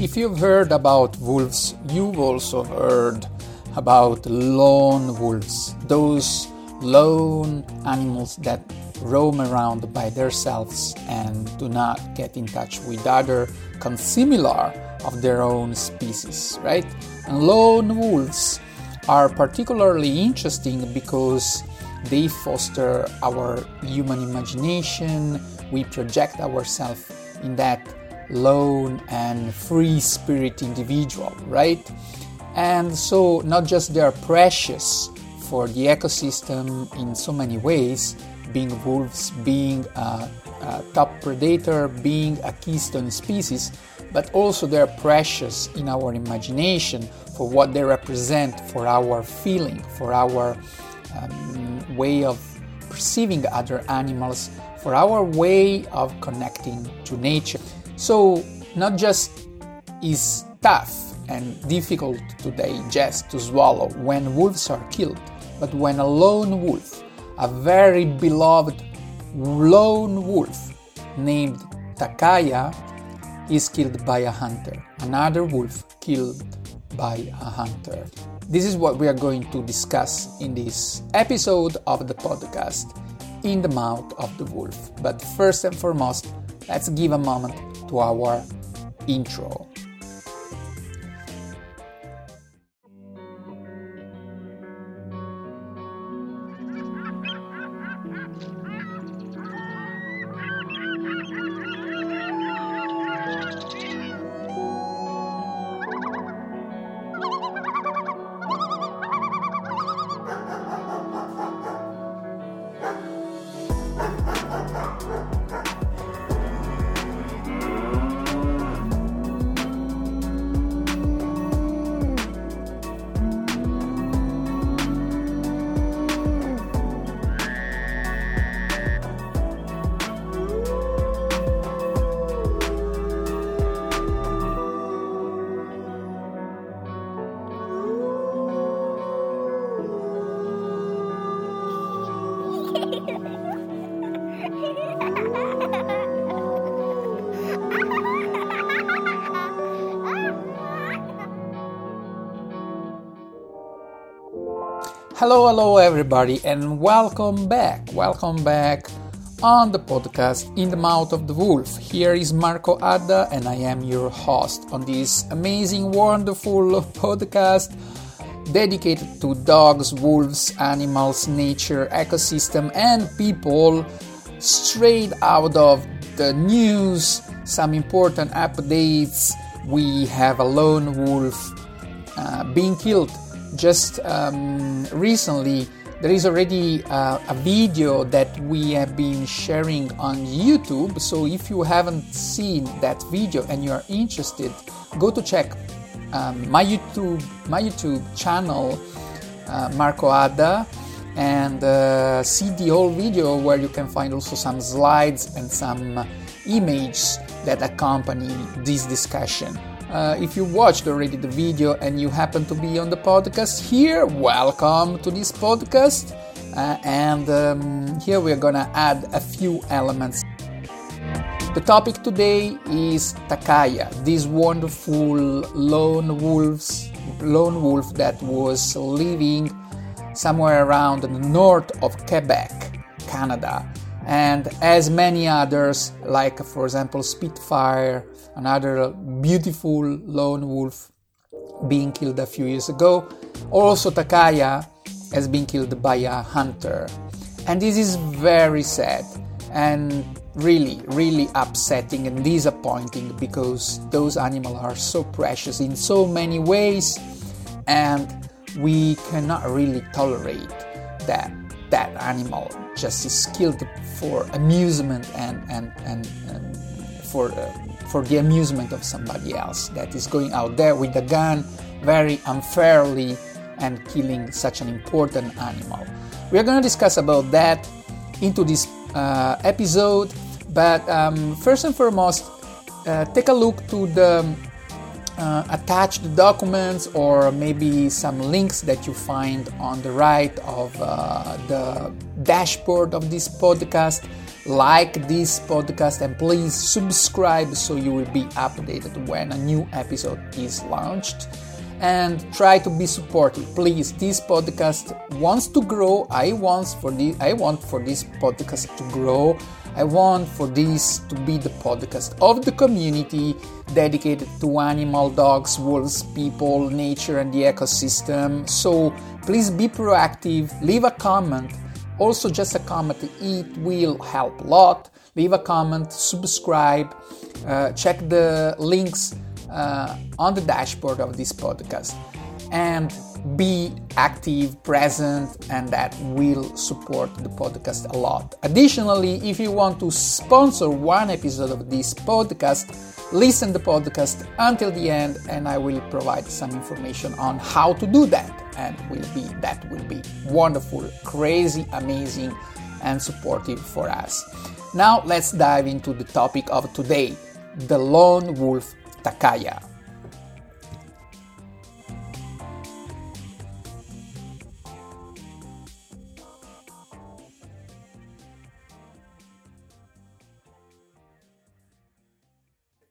If you've heard about wolves, you've also heard about lone wolves, those lone animals that roam around by themselves and do not get in touch with other consimilar of their own species, right? And lone wolves are particularly interesting because they foster our human imagination. We project ourselves in that lone and free spirit individual, right? And so, not just they are precious for the ecosystem in so many ways, being wolves, being a, a top predator, being a keystone species, but also they're precious in our imagination for what they represent for our feeling, for our um, way of perceiving other animals, for our way of connecting to nature. So, not just is tough and difficult to digest, to swallow when wolves are killed, but when a lone wolf, a very beloved lone wolf named Takaya, is killed by a hunter, another wolf killed by a hunter. This is what we are going to discuss in this episode of the podcast, In the Mouth of the Wolf. But first and foremost, let's give a moment to our intro. Hello, hello, everybody, and welcome back. Welcome back on the podcast In the Mouth of the Wolf. Here is Marco Adda, and I am your host on this amazing, wonderful podcast dedicated to dogs, wolves, animals, nature, ecosystem, and people straight out of the news. Some important updates. We have a lone wolf uh, being killed just um, recently there is already uh, a video that we have been sharing on YouTube. So if you haven't seen that video and you are interested, go to check um, my YouTube my YouTube channel, uh, Marco Adda, and uh, see the whole video where you can find also some slides and some images that accompany this discussion. Uh, if you watched already the video and you happen to be on the podcast here, welcome to this podcast. Uh, and um, here we're gonna add a few elements. The topic today is Takaya, this wonderful lone wolves, lone wolf that was living somewhere around the north of Quebec, Canada, and as many others, like for example Spitfire, another beautiful lone wolf being killed a few years ago. Also, Takaya has been killed by a hunter. And this is very sad and really, really upsetting and disappointing because those animals are so precious in so many ways and we cannot really tolerate that that animal just is killed for amusement and, and, and, and for uh, for the amusement of somebody else that is going out there with a gun very unfairly and killing such an important animal. We are going to discuss about that into this uh, episode, but um, first and foremost, uh, take a look to the uh, attached documents or maybe some links that you find on the right of uh, the dashboard of this podcast. Like this podcast and please subscribe so you will be updated when a new episode is launched. And try to be supportive. Please this podcast wants to grow. I want for this i want for this podcast to grow i want for this to be the podcast of the community dedicated to animal dogs wolves people nature and the ecosystem. So please be proactive leave a comment. Also just a comment it will help a lot. Leave a comment subscribe uh, check the links uh, on the dashboard of this podcast and be active, present, and that will support the podcast a lot. Additionally, if you want to sponsor one episode of this podcast, listen to the podcast until the end and I will provide some information on how to do that and will be that will be wonderful, crazy, amazing and supportive for us. Now let's dive into the topic of today, the lone wolf Takaya.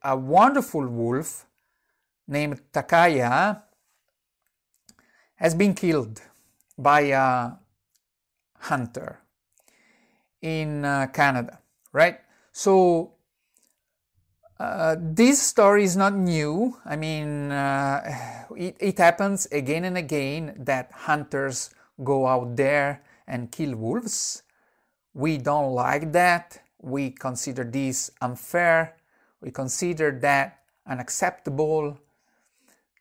A wonderful wolf named Takaya has been killed by a hunter in uh, Canada, right? So uh, this story is not new. I mean, uh, it, it, happens again and again that hunters go out there and kill wolves. We don't like that. We consider this unfair. We consider that unacceptable.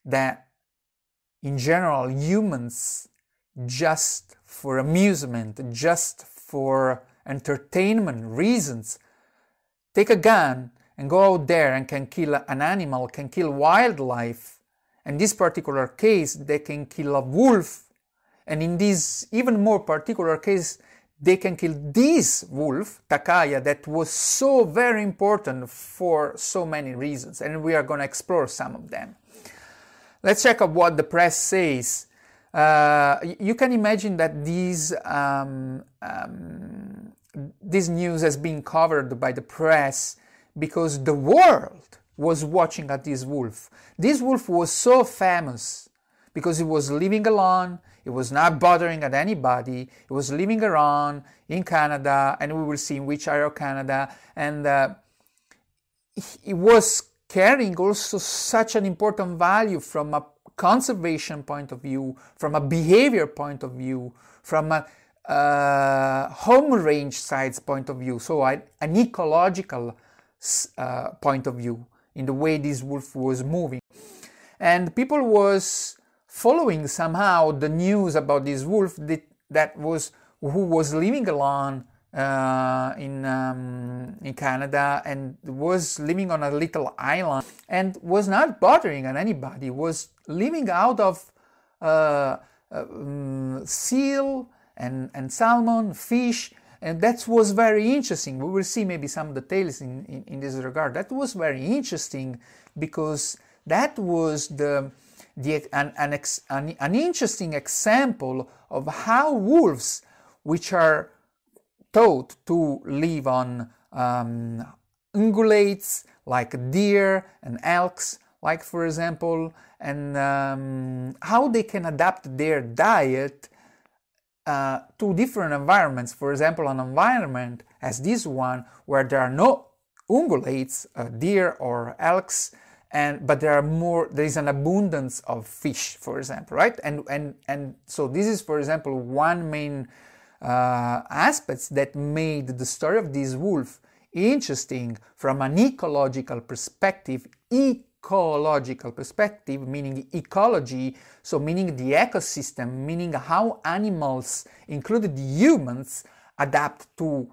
That in general, humans, just for amusement, just for entertainment reasons, take a gun and go out there and can kill an animal, can kill wildlife. In this particular case, they can kill a wolf. And in this even more particular case, they can kill this wolf, Takaya, that was so very important for so many reasons. And we are going to explore some of them. Let's check out what the press says. Uh, you can imagine that these, um, um, this news has been covered by the press because the world was watching at this wolf. This wolf was so famous because he was living alone, he was not bothering at anybody, It was living around in Canada, and we will see in which area of Canada, and uh, he was carrying also such an important value from a conservation point of view, from a behavior point of view, from a uh, home range sites point of view, so an ecological uh, point of view in the way this wolf was moving. And people was following somehow the news about this wolf that, that was who was living alone uh, in um, in Canada and was living on a little island and was not bothering on anybody was living out of uh, um, seal and, and salmon fish and that was very interesting. We will see maybe some details in, in, in this regard. That was very interesting because that was the, the an, an, ex, an, an interesting example of how wolves, which are taught to live on um, ungulates like deer and elks, like for example, and um, how they can adapt their diet uh, to different environments. For example, an environment as this one where there are no ungulates, uh, deer or elks, and but there are more. There is an abundance of fish, for example, right? And and and so this is, for example, one main uh, aspects that made the story of this wolf interesting from an ecological perspective. Ecological perspective, meaning ecology, so meaning the ecosystem, meaning how animals, including humans, adapt to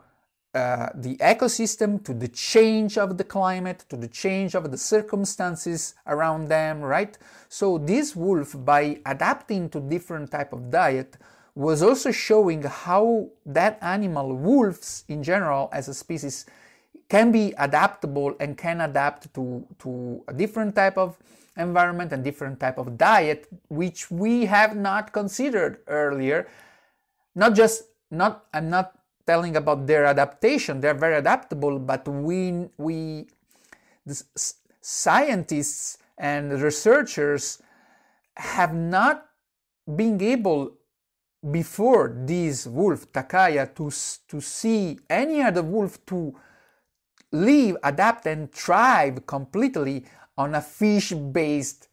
uh, the ecosystem, to the change of the climate, to the change of the circumstances around them, right? So this wolf, by adapting to different type of diet, was also showing how that animal, wolves in general as a species, can be adaptable and can adapt to, to a different type of environment and different type of diet which we have not considered earlier not just not i'm not telling about their adaptation. They're very adaptable, but we, we scientists and researchers have not been able before this wolf Takaya to, to see any other wolf to live, adapt, and thrive completely on a fish based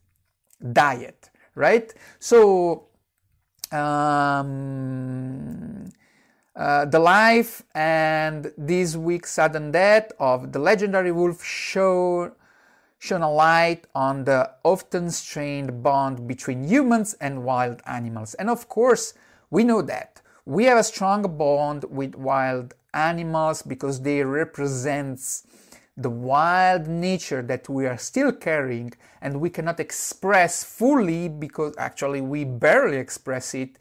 diet, right? So, um, uh, the life and this week's sudden death of the legendary wolf show shone a light on the often strained bond between humans and wild animals. And of course, we know that. We have a strong bond with wild animals because they represent the wild nature that we are still carrying and we cannot express fully because actually we barely express it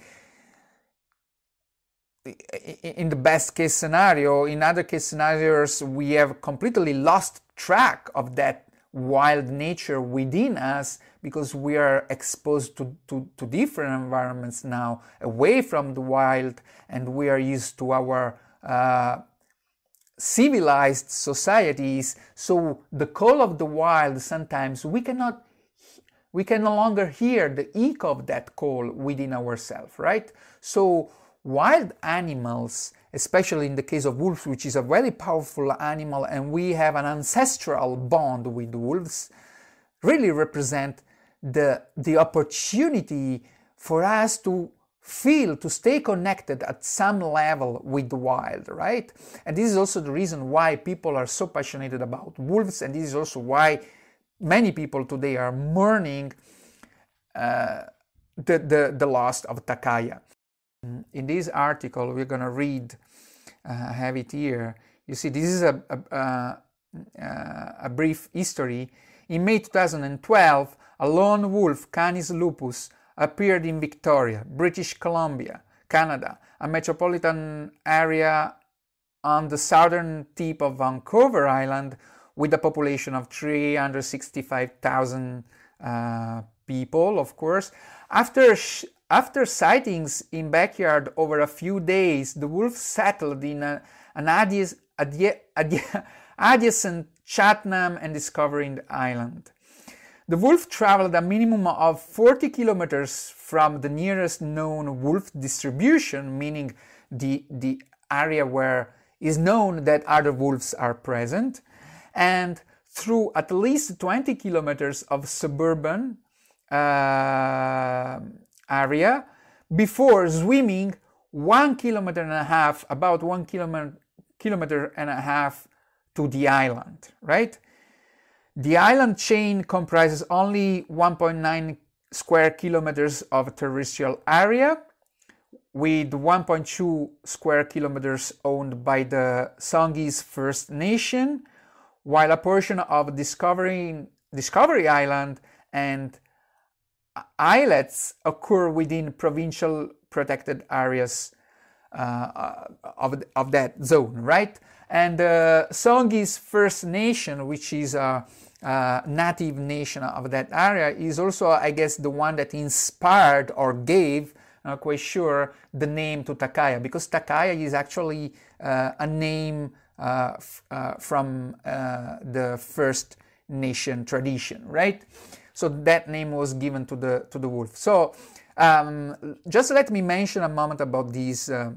in the best case scenario in other case scenarios we have completely lost track of that wild nature within us because we are exposed to, to, to, different environments now away from the wild and we are used to our uh, civilized societies. So the call of the wild sometimes we cannot we can no longer hear the echo of that call within ourselves right? So wild animals especially in the case of wolves, which is a very powerful animal, and we have an ancestral bond with wolves, really represent the, the opportunity for us to feel, to stay connected at some level with the wild, right? And this is also the reason why people are so passionate about wolves, and this is also why many people today are mourning uh, the, the, the loss of Takaya. In this article, we're going to read, uh, I have it here. You see, this is a, a, a, a brief history. In May 2012, a lone wolf, Canis lupus, appeared in Victoria, British Columbia, Canada, a metropolitan area on the southern tip of Vancouver Island with a population of 365,000 uh, people, of course. After after sightings in backyard over a few days, the wolf settled in a, an adjacent Chatham and Discovery Island. The wolf traveled a minimum of 40 kilometers from the nearest known wolf distribution, meaning the, the area where is known that other wolves are present, and through at least 20 kilometers of suburban uh, area before swimming one kilometer and a half, about one kilometer, kilometer and a half to the island, right? The island chain comprises only 1.9 square kilometers of terrestrial area, with 1.2 square kilometers owned by the Songhees First Nation, while a portion of Discovery, Discovery Island and islets occur within provincial protected areas uh, of, of that zone, right? And uh, Songhees First Nation, which is a, a, native nation of that area, is also, I guess, the one that inspired or gave, I'm not quite sure, the name to Takaya, because Takaya is actually uh, a name uh, uh, from uh, the First Nation tradition, right? So that name was given to the to the wolf. So um, just let me mention a moment about this. Uh,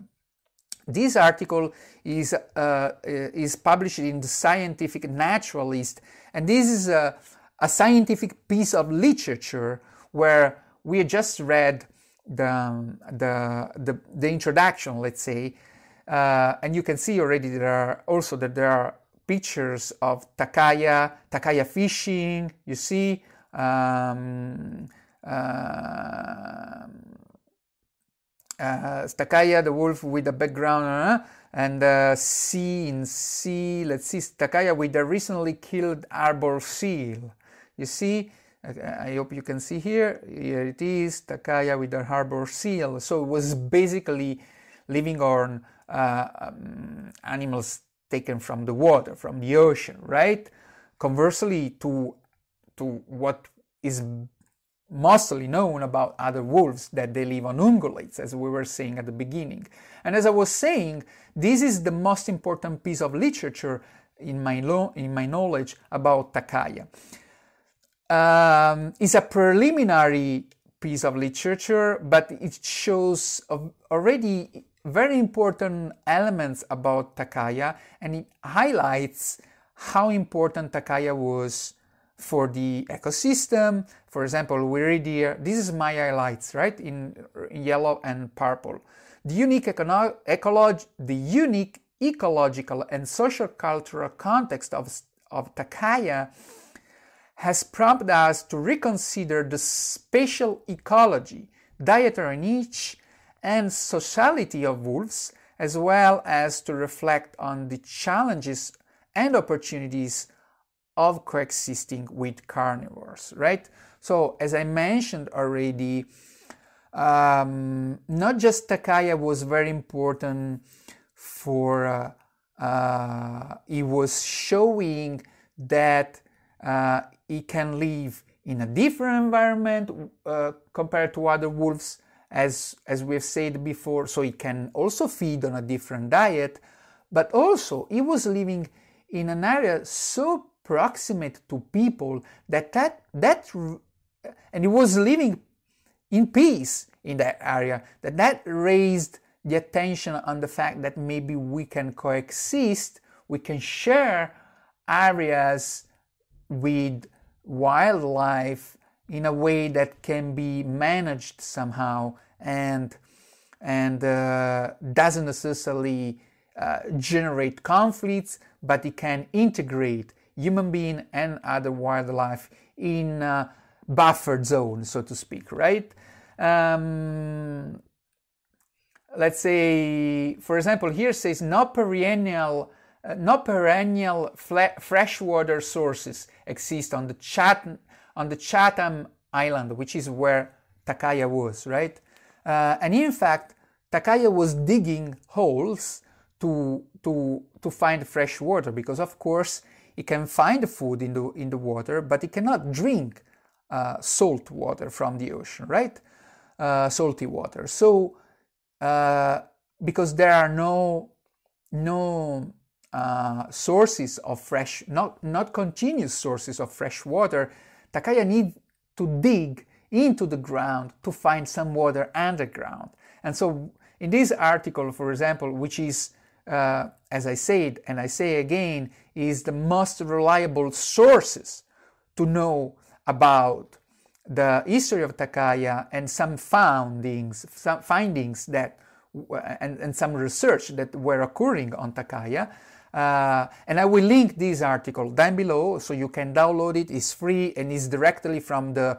this article is uh, is published in the Scientific Naturalist, and this is a, a scientific piece of literature where we just read the the the, the introduction, let's say, uh, and you can see already there are also that there are pictures of Takaya, Takaya fishing. You see um, uh, uh, Takaya, the wolf with the background, and C in C, let's see, Stakaya with the recently killed arbor seal. You see, I hope you can see here, here it is, Takaya with the harbor seal. So it was basically living on uh, um, animals taken from the water, from the ocean, right? Conversely, to to what is mostly known about other wolves that they live on ungulates, as we were saying at the beginning. And as I was saying, this is the most important piece of literature in my, lo- in my knowledge about Takaya. Um, it's a preliminary piece of literature, but it shows already very important elements about Takaya and it highlights how important Takaya was for the ecosystem. For example, we read here, this is my highlights, right, in, in yellow and purple. The unique, econo- ecolog- the unique ecological and social cultural context of, of Takaya has prompted us to reconsider the spatial ecology, dietary niche, and sociality of wolves, as well as to reflect on the challenges and opportunities of coexisting with carnivores, right? So, as I mentioned already, um, not just Takaya was very important for, uh, uh, it was showing that uh, it can live in a different environment uh, compared to other wolves, as, as we've said before, so it can also feed on a different diet, but also it was living in an area so proximate to people that that, that and it was living in peace in that area that that raised the attention on the fact that maybe we can coexist we can share areas with wildlife in a way that can be managed somehow and and uh, doesn't necessarily uh, generate conflicts but it can integrate human being and other wildlife in a buffered zone, so to speak, right? Um, let's say, for example, here says no perennial, uh, no perennial freshwater sources exist on the Chat- on the Chatham Island, which is where Takaya was, right? Uh, and in fact, Takaya was digging holes to to to find fresh water because, of course, it can find food in the, in the water, but it cannot drink uh, salt water from the ocean, right? Uh, salty water. So, uh, because there are no, no uh, sources of fresh, not, not continuous sources of fresh water, Takaya needs to dig into the ground to find some water underground. And so, in this article, for example, which is uh, as I said and I say again, is the most reliable sources to know about the history of Takaya and some findings, some findings that and, and some research that were occurring on Takaya. Uh, and I will link this article down below so you can download it. It's free and it's directly from the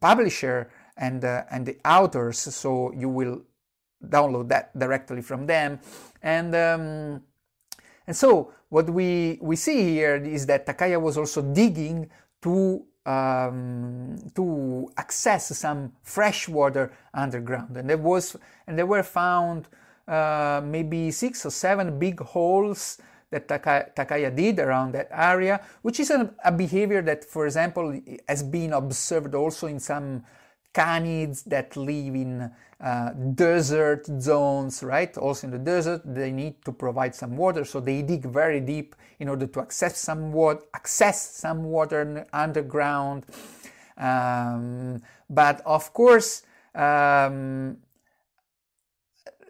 publisher and, uh, and the authors, so you will download that directly from them. And um, and so what we we see here is that Takaya was also digging to um, to access some fresh water underground, and there was and there were found uh, maybe six or seven big holes that Takaya, Takaya did around that area, which is a, a, behavior that, for example, has been observed also in some canids that live in uh, desert zones, right? Also in the desert, they need to provide some water, so they dig very deep in order to access some water, access some water underground. Um, but of course, um,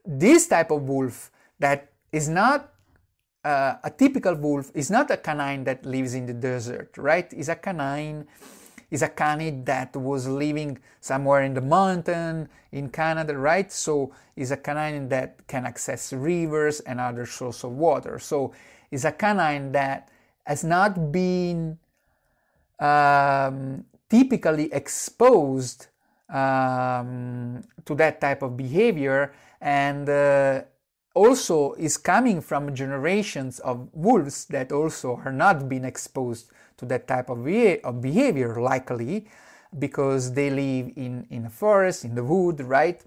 this type of wolf that is not uh, a typical wolf is not a canine that lives in the desert, right? Is a canine is a canid that was living somewhere in the mountain in Canada, right? So is a canine that can access rivers and other sources of water. So is a canine that has not been um, typically exposed um, to that type of behavior and uh, also is coming from generations of wolves that also are not being exposed to that type of, of behavior, likely because they live in, in a forest, in the wood, right?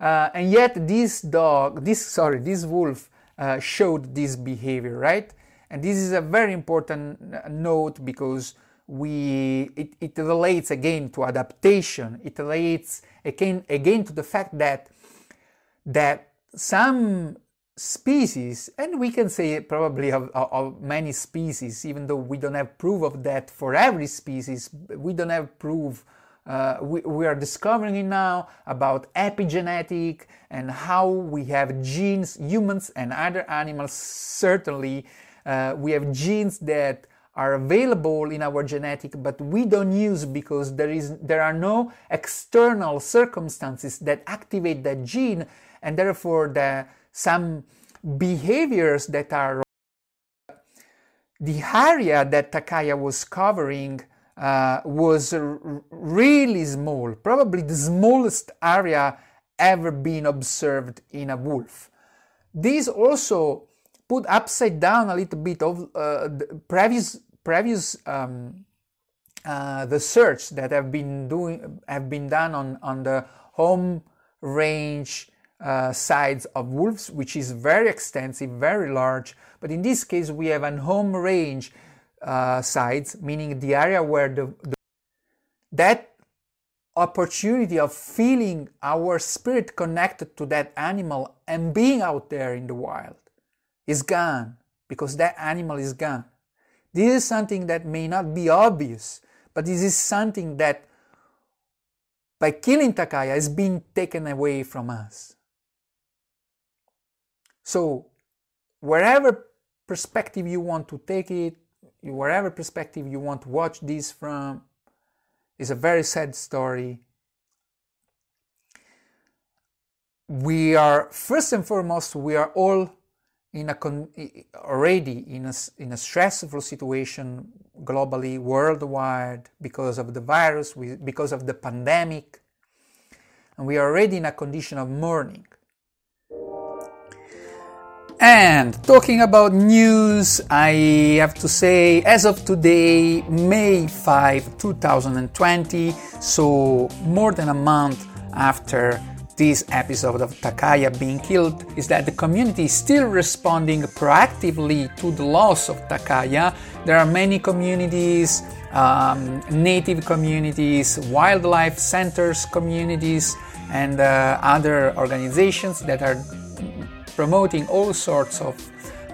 Uh, and yet this dog, this sorry, this wolf uh, showed this behavior, right? And this is a very important uh, note because we it, it relates again to adaptation. It relates again again to the fact that that some species, and we can say probably of, of, many species, even though we don't have proof of that for every species, we don't have proof. Uh, we, we are discovering it now about epigenetic and how we have genes, humans and other animals. Certainly, uh, we have genes that are available in our genetic but we don't use because there is there are no external circumstances that activate that gene and therefore the some behaviors that are the area that Takaya was covering uh, was really small, probably the smallest area ever been observed in a wolf. This also put upside down a little bit of uh, previous previous um, uh, the search that have been doing have been done on on the home range uh, sides of wolves, which is very extensive, very large. But in this case, we have an home range uh, sides, meaning the area where the, the that opportunity of feeling our spirit connected to that animal and being out there in the wild is gone because that animal is gone. This is something that may not be obvious, but this is something that by killing Takaya is being taken away from us. So, wherever perspective you want to take it, wherever perspective you want to watch this from, is a very sad story. We are, first and foremost, we are all in a con- already in a, in a stressful situation globally, worldwide, because of the virus, because of the pandemic, and we are already in a condition of mourning. And talking about news, I have to say, as of today, May 5, 2020, so more than a month after this episode of Takaya being killed, is that the community is still responding proactively to the loss of Takaya. There are many communities, um, native communities, wildlife centers communities, and uh, other organizations that are promoting all sorts of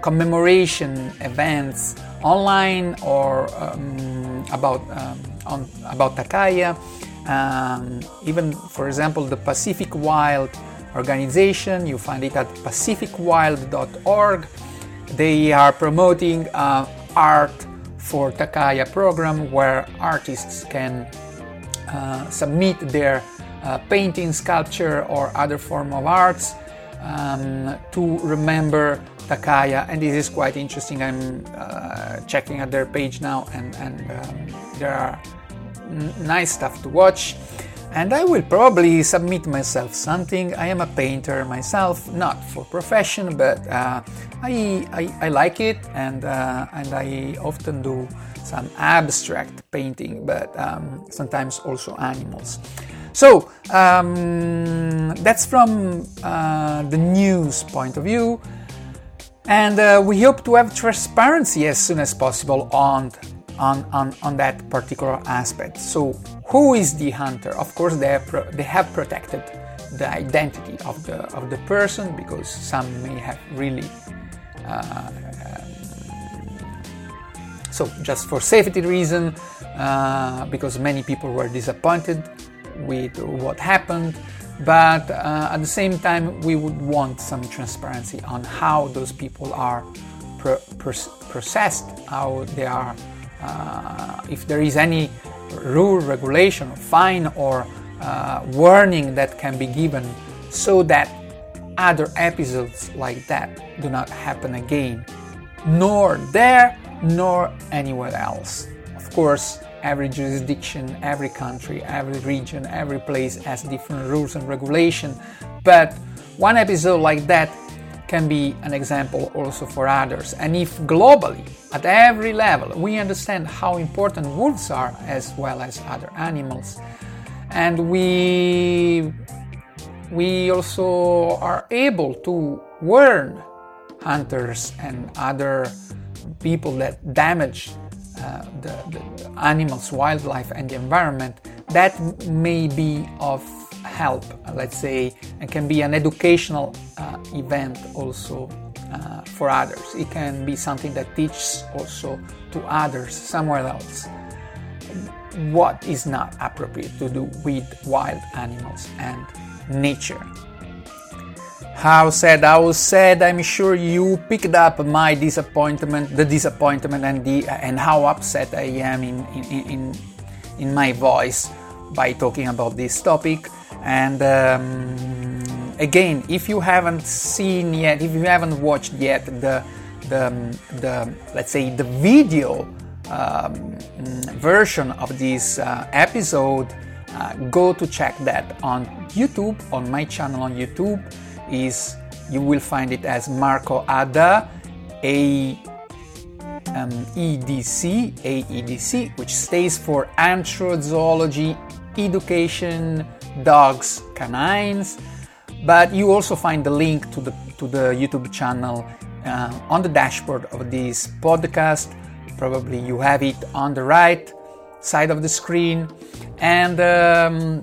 commemoration events online or um, about um, on, about Takaya. Um, even, for example, the Pacific Wild organization, you find it at pacificwild.org. They are promoting uh, art for Takaya program where artists can uh, submit their uh, painting, sculpture, or other form of arts um, to remember Takaya, and this is quite interesting. I'm uh, checking at their page now, and, and um, there are n- nice stuff to watch. And I will probably submit myself something. I am a painter myself, not for profession, but uh, I, I, I, like it, and uh, and I often do some abstract painting, but um, sometimes also animals. So um, that's from uh, the news point of view, and uh, we hope to have transparency as soon as possible on, on, on, on that particular aspect. So, who is the hunter? Of course, they have, pro- they have protected the identity of the of the person because some may have really. Uh, so, just for safety reason, uh, because many people were disappointed with what happened, but uh, at the same time, we would want some transparency on how those people are pro- processed, how they are, uh, if there is any rule, regulation, fine, or uh, warning that can be given so that other episodes like that do not happen again, nor there, nor anywhere else. Of course, every jurisdiction, every country, every region, every place has different rules and regulation. But one episode like that can be an example also for others. And if globally, at every level, we understand how important wolves are as well as other animals, and we we also are able to warn hunters and other people that damage uh, the, the, animals, wildlife, and the environment, that may be of help, let's say, and can be an educational uh, event also uh, for others. It can be something that teaches also to others somewhere else what is not appropriate to do with wild animals and nature. How sad, how sad, I'm sure you picked up my disappointment, the disappointment and the and how upset I am in in, in, in my voice by talking about this topic. And um, again, if you haven't seen yet, if you haven't watched yet the the, the let's say the video um, version of this uh, episode, uh, go to check that on YouTube, on my channel on YouTube. Is you will find it as Marco Adda, A um, which stands for Anthrozoology Education Dogs Canines. But you also find the link to the to the YouTube channel uh, on the dashboard of this podcast probably you have it on the right side of the screen and um,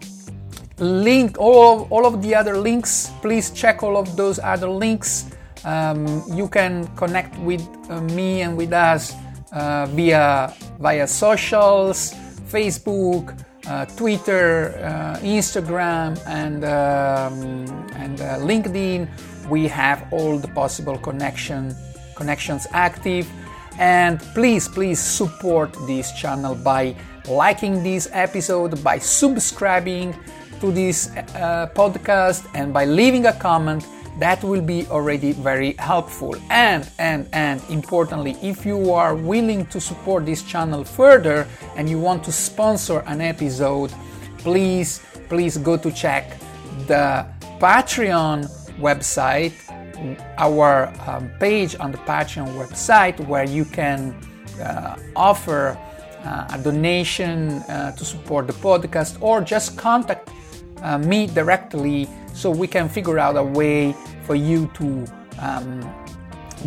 link all of, all of the other links please check all of those other links. Um, you can connect with uh, me and with us uh, via via socials facebook uh, twitter uh, instagram and um, and uh, linkedin. We have all the possible connection connections active. And please please support this channel by liking this episode by subscribing to this uh, podcast and by leaving a comment that will be already very helpful. And and and importantly if you are willing to support this channel further and you want to sponsor an episode please please go to check the patreon website our um, page on the Patreon website where you can uh, offer uh, a donation uh, to support the podcast or just contact uh, me directly so we can figure out a way for you to um,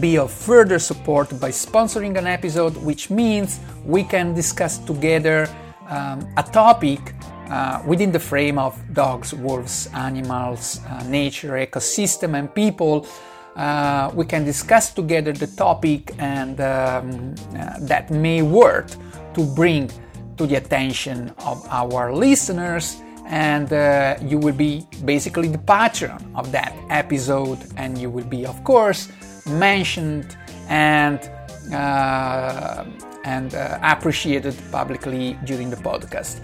be of further support by sponsoring an episode, which means we can discuss together um, a topic uh, within the frame of dogs, wolves, animals, uh, nature, ecosystem, and people. Uh, we can discuss together the topic and um, uh, that may work to bring to the attention of our listeners and uh, you will be basically the patron of that episode. And you will be of course mentioned and uh, and uh, appreciated publicly during the podcast.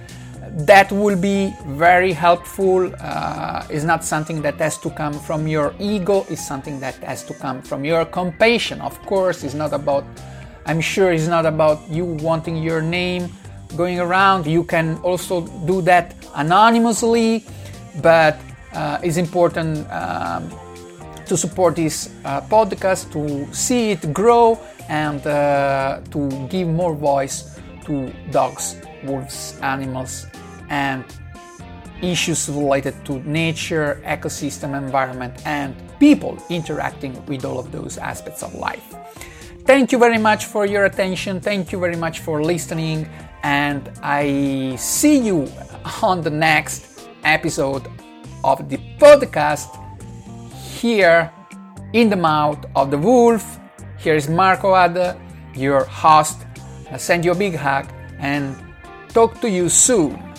That will be very helpful. Uh, is not something that has to come from your ego. Is something that has to come from your compassion. Of course it's not about i'm sure it's not about you wanting your name going around you can also do that anonymously but uh, it's important um, to support this uh, podcast to see it grow and uh, to give more voice to dogs wolves animals and issues related to nature, ecosystem, environment, and people interacting with all of those aspects of life. Thank you very much for your attention. Thank you very much for listening. And I see you on the next episode of the podcast here in the mouth of the wolf. Here is Marco Adda, your host. I send you a big hug and talk to you soon.